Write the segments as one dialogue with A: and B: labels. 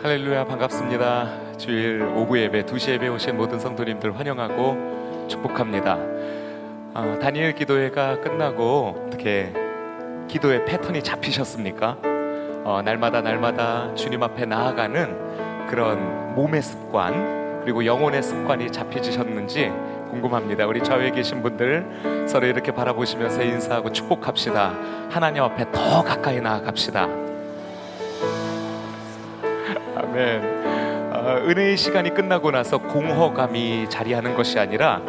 A: 할렐루야 반갑습니다. 주일 오후 예배 2시 예배 오신 모든 성도님들 환영하고 축복합니다. 어, 다니엘 기도회가 끝나고 어떻게 기도의 패턴이 잡히셨습니까? 어, 날마다 날마다 주님 앞에 나아가는 그런 몸의 습관 그리고 영혼의 습관이 잡히셨는지 궁금합니다. 우리 좌우에 계신 분들 서로 이렇게 바라보시면서 인사하고 축복합시다. 하나님 앞에 더 가까이 나아갑시다. 아멘. 어, 은혜의 시간이 끝나고 나서 공허감이 자리하는 것이 아니라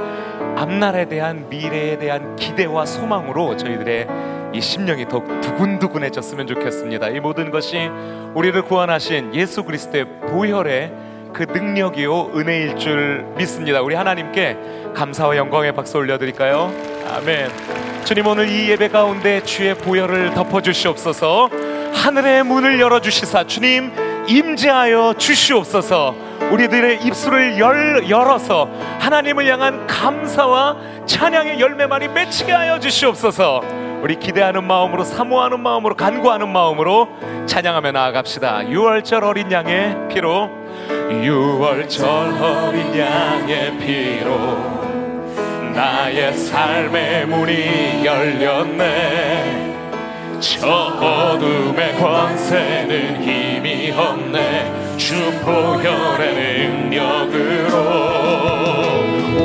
A: 앞날에 대한 미래에 대한 기대와 소망으로 저희들의 이 심령이 더욱 두근두근해졌으면 좋겠습니다. 이 모든 것이 우리를 구원하신 예수 그리스도의 보혈의 그 능력이요 은혜일 줄 믿습니다. 우리 하나님께 감사와 영광의 박수 올려드릴까요? 아멘. 주님 오늘 이 예배 가운데 주의 보혈을 덮어 주시옵소서. 하늘의 문을 열어 주시사 주님 임재하여 주시옵소서. 우리들의 입술을 열, 열어서 하나님을 향한 감사와 찬양의 열매만이 맺히게 하여 주시옵소서. 우리 기대하는 마음으로 사모하는 마음으로 간구하는 마음으로 찬양하며 나아갑시다. 6월절 어린 양의 피로 6월절 어린 양의 피로 나의 삶의 문이 열렸네 저 어둠의 권세는 힘이 없네. 주 보혈의 능력으로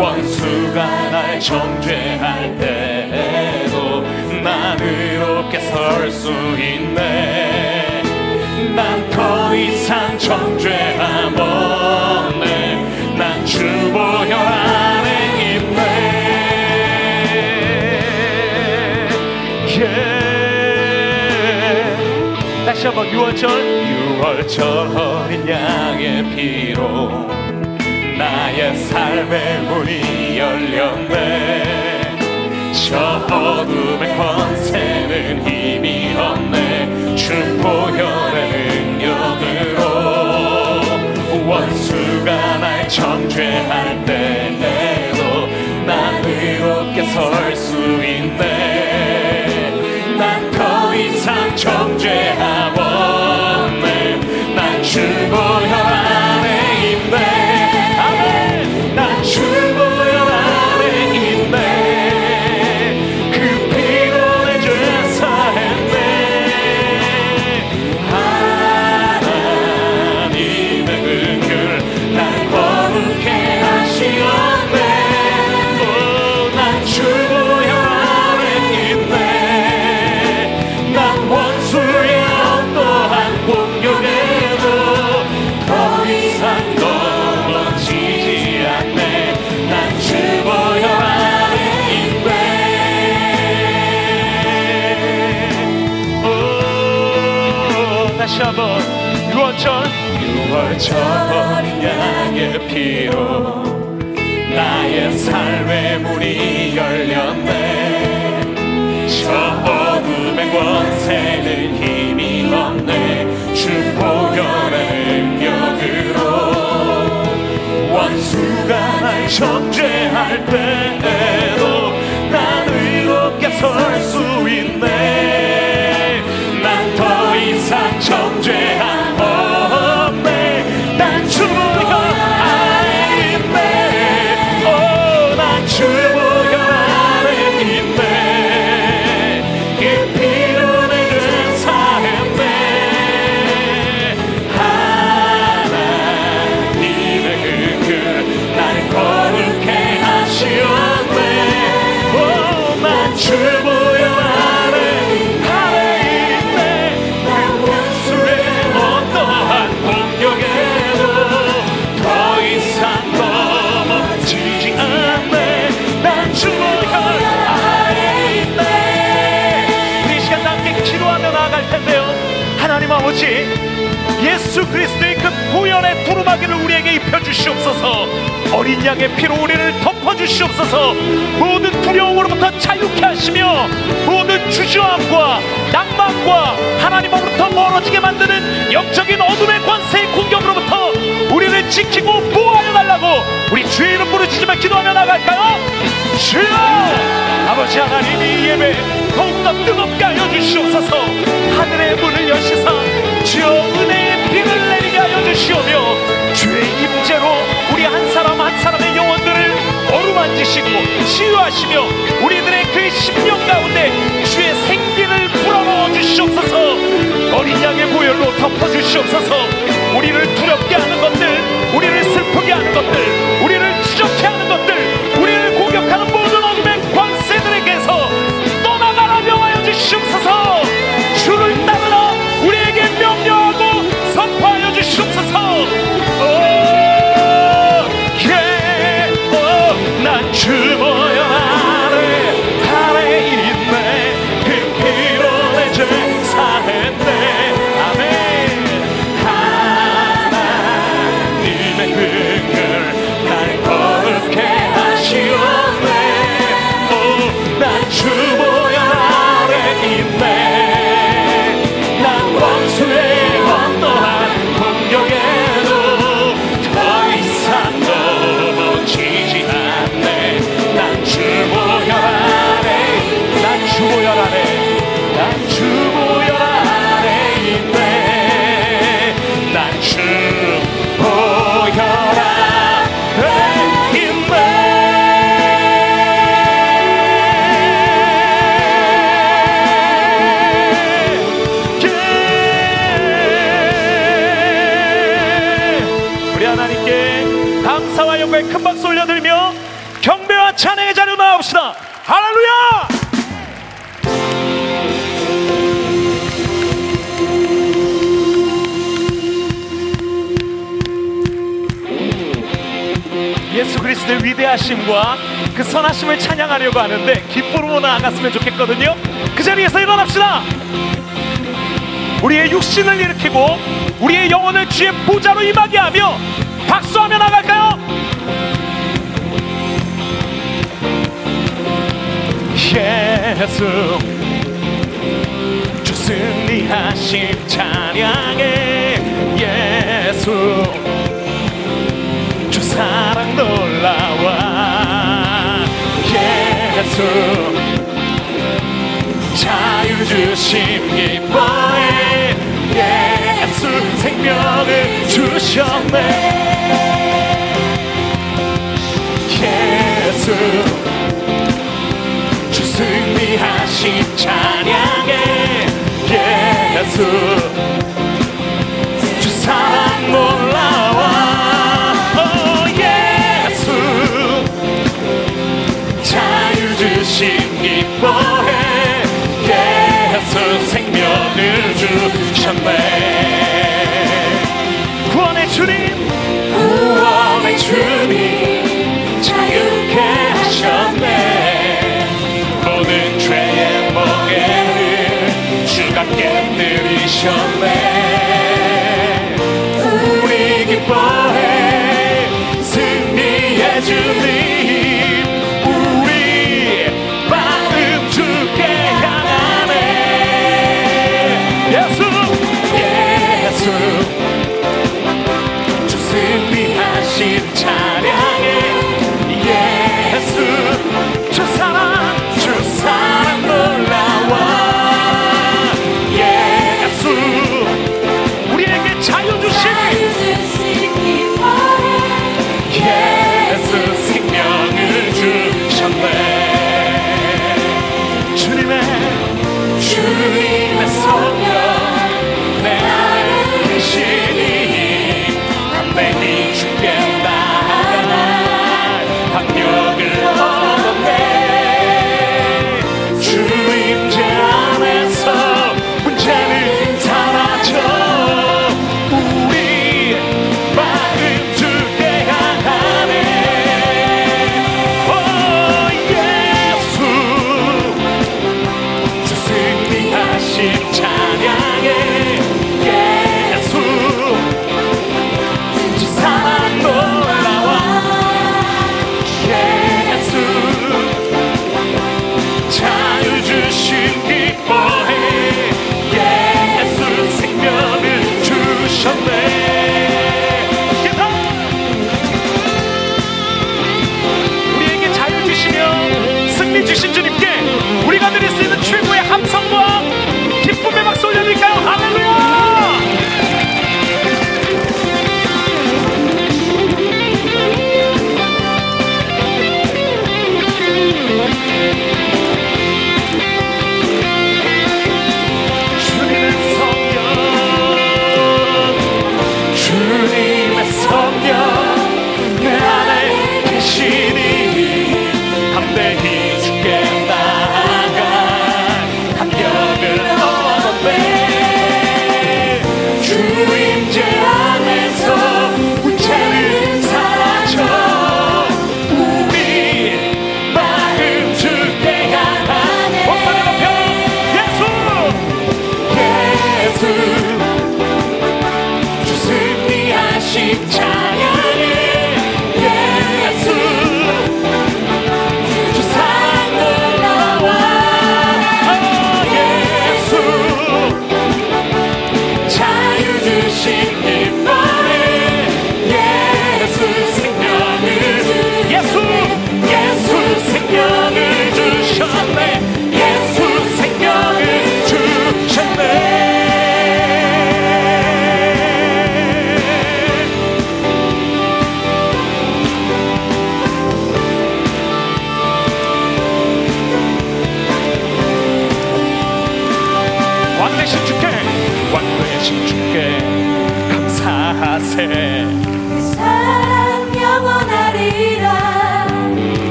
A: 원수가 날 정죄할 때에도 난 의롭게 설 수 있네. 난 더 이상 정죄함 없네. 난 주 보혈 안에 있네. Yeah. 다시 한번 6월절. 6월절 어린 양의 피로 나의 삶의 문이 열렸네. 저 어둠의 권세는 힘이 없네. 주 보혈의 능력으로 원수가 날 정죄할 때에 6월절 6월절 어린 양의 피로 나의 삶의 문이 열렸네. 저 어둠의 권세는 힘이 없네. 주 보혈의 능력으로 원수가 날 정죄할 때에도 난 의롭게 설 수 있네. 난 더 이상 정죄함 아버지 예수 그리스도의 그 보혈의 두루마기를 우리에게 입혀주시옵소서. 어린 양의 피로 우리를 덮어주시옵소서. 모든 두려움으로부터 자유케 하시며 모든 주저함과 낭만과 하나님으로부터 멀어지게 만드는 영적인 어둠의 관세의 공격으로부터 우리를 지키고 보호하여 달라고 우리 주의 이름 부르짖으며 기도하며 나갈까요? 주여! 아버지 하나님 이 예배 더욱더 뜨겁게 하여 주시옵소서. 하늘의 문을 여시사 주여 은혜의 비를 내리게 하여 주시오며 주의 임재로 우리 한 사람 한 사람의 영혼들을 어루만지시고 치유하시며 우리들의 그 심령 가운데 주의 생기를 불어넣어 주시옵소서. 어린 양의 보혈로 덮어 주시옵소서. 우리를 두렵게 하는 것들, 우리를 슬프게 하는 것들, 우리를 하려고 하는데 기쁨으로 나아갔으면 좋겠거든요. 그 자리에서 일어납시다. 우리의 육신을 일으키고 우리의 영혼을 주의 보좌로 임하게 하며 박수하며 나갈까요? 예수 주 승리하신 찬양에 예수 주 사랑도 예수 자유 주심 기뻐해. 예수 생명을 주셨네. 예수 주 승리하신 찬양해 예수. 주셨네. 구원의 주님 구원의 주님 자유케 하셨네. 모든 죄의 멍에를 주가 깨뜨리셨네. 승리하신 자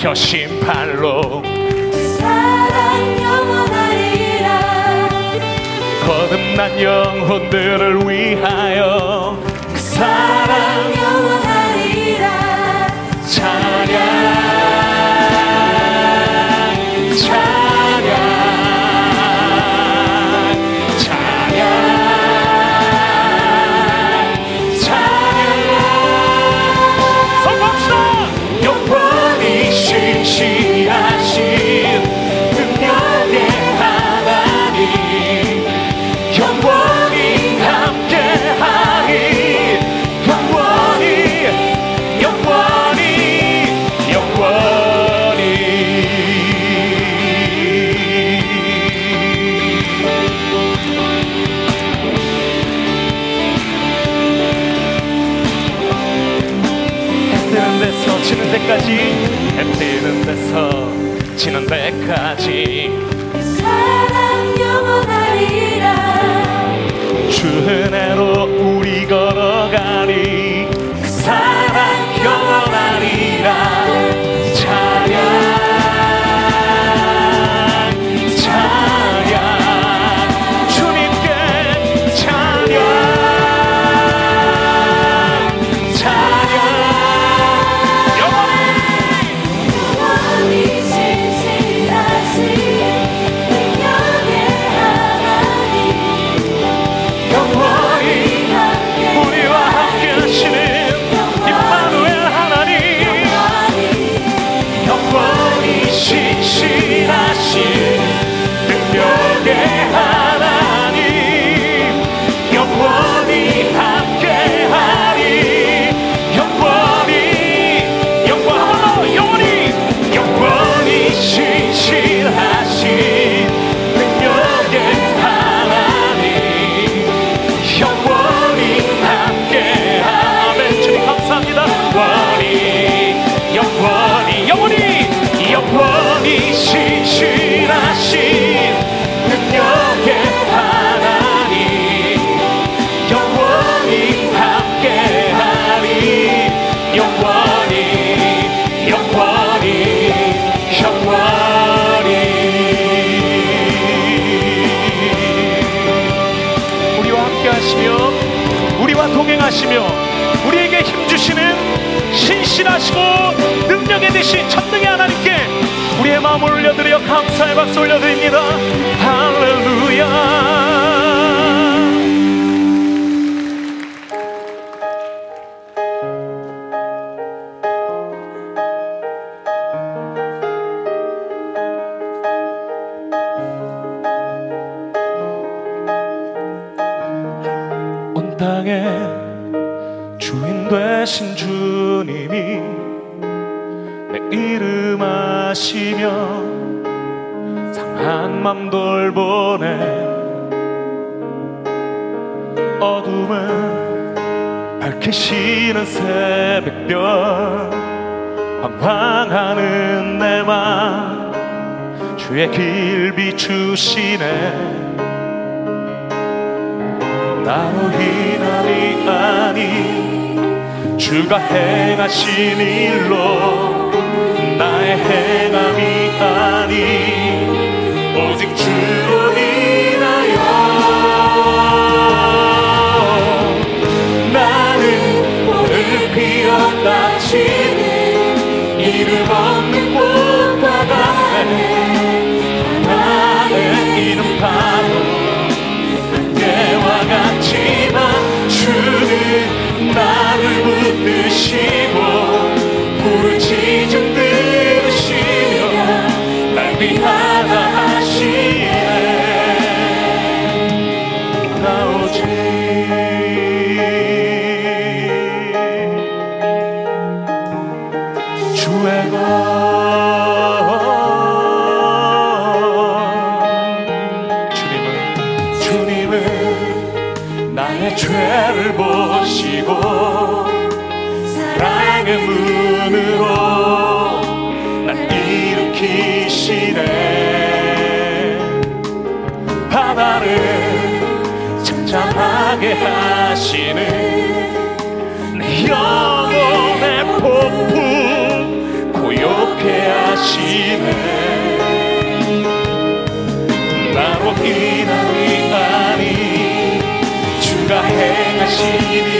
A: 펴신 팔로
B: 사랑 영원하리라
A: 거듭난 영혼들을 위하여 데까지 해 뜨는 데서 지는 데까지.
B: 사랑 영원하리라
A: 주 은혜로 우리 걸어가리 동행하시며 우리에게 힘 주시는 신실하시고 능력의 대신 천능의 하나님께 우리의 마음을 올려드려 감사의 박수 올려드립니다. 할렐루야 주가 행하신 일로 나의 행함이 아니 오직 주로 인하여. 나는 오늘 피었다 치는 이름 없는 꽃과 같네 나의 이름 바 붙드시고 부르짖음 들으시며 날 위하다 하시네. 나 오직 주의 것. 주님은 나의 죄를 하시는 영혼의 폭풍 고요케 하시네. 나로 인함이 아니 주가 행하시니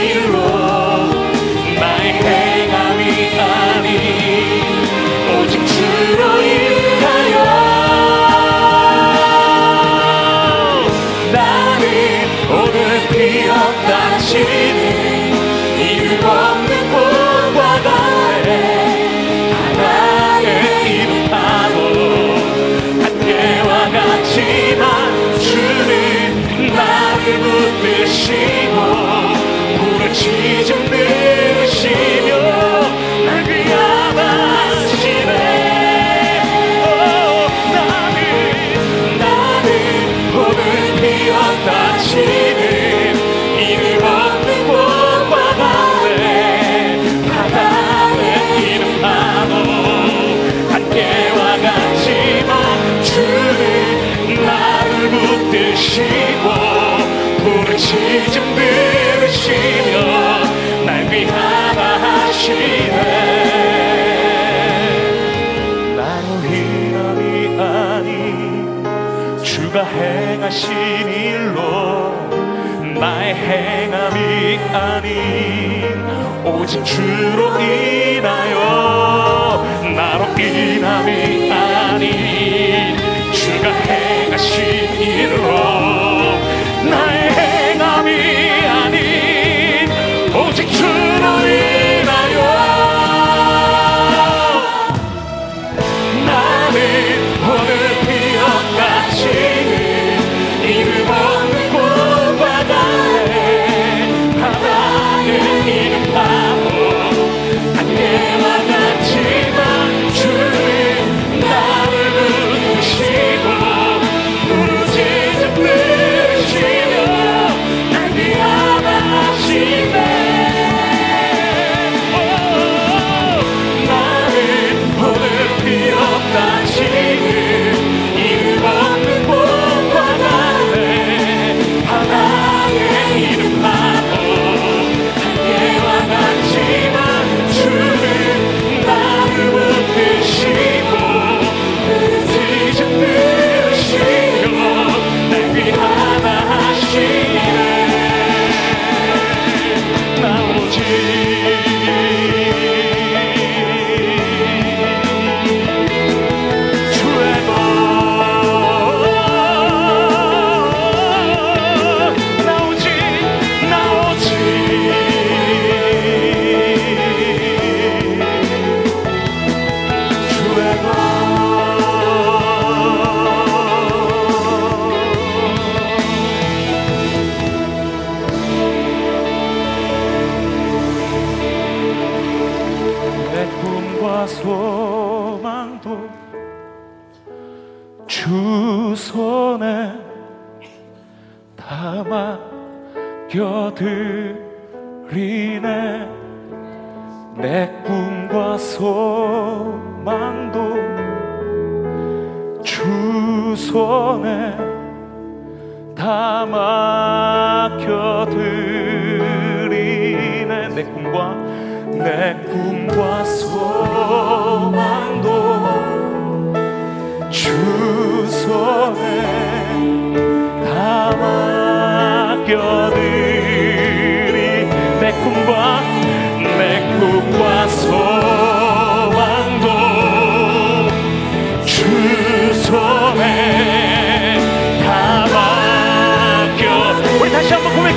A: 하신 일로 나의 행함이 아닌 오직 주로 인하여 나로 인함이 아닌 주가 행하신 일로 삼아 곁들이네. 내 꿈과 소망도 주 손에 담아 곁들이네. 내 꿈과 내 꿈과 소망도 주 손에 겨들이 내 꿈과 내 꿈과 소망도 주 손에 다 맡겨 우리 다시 한번 고백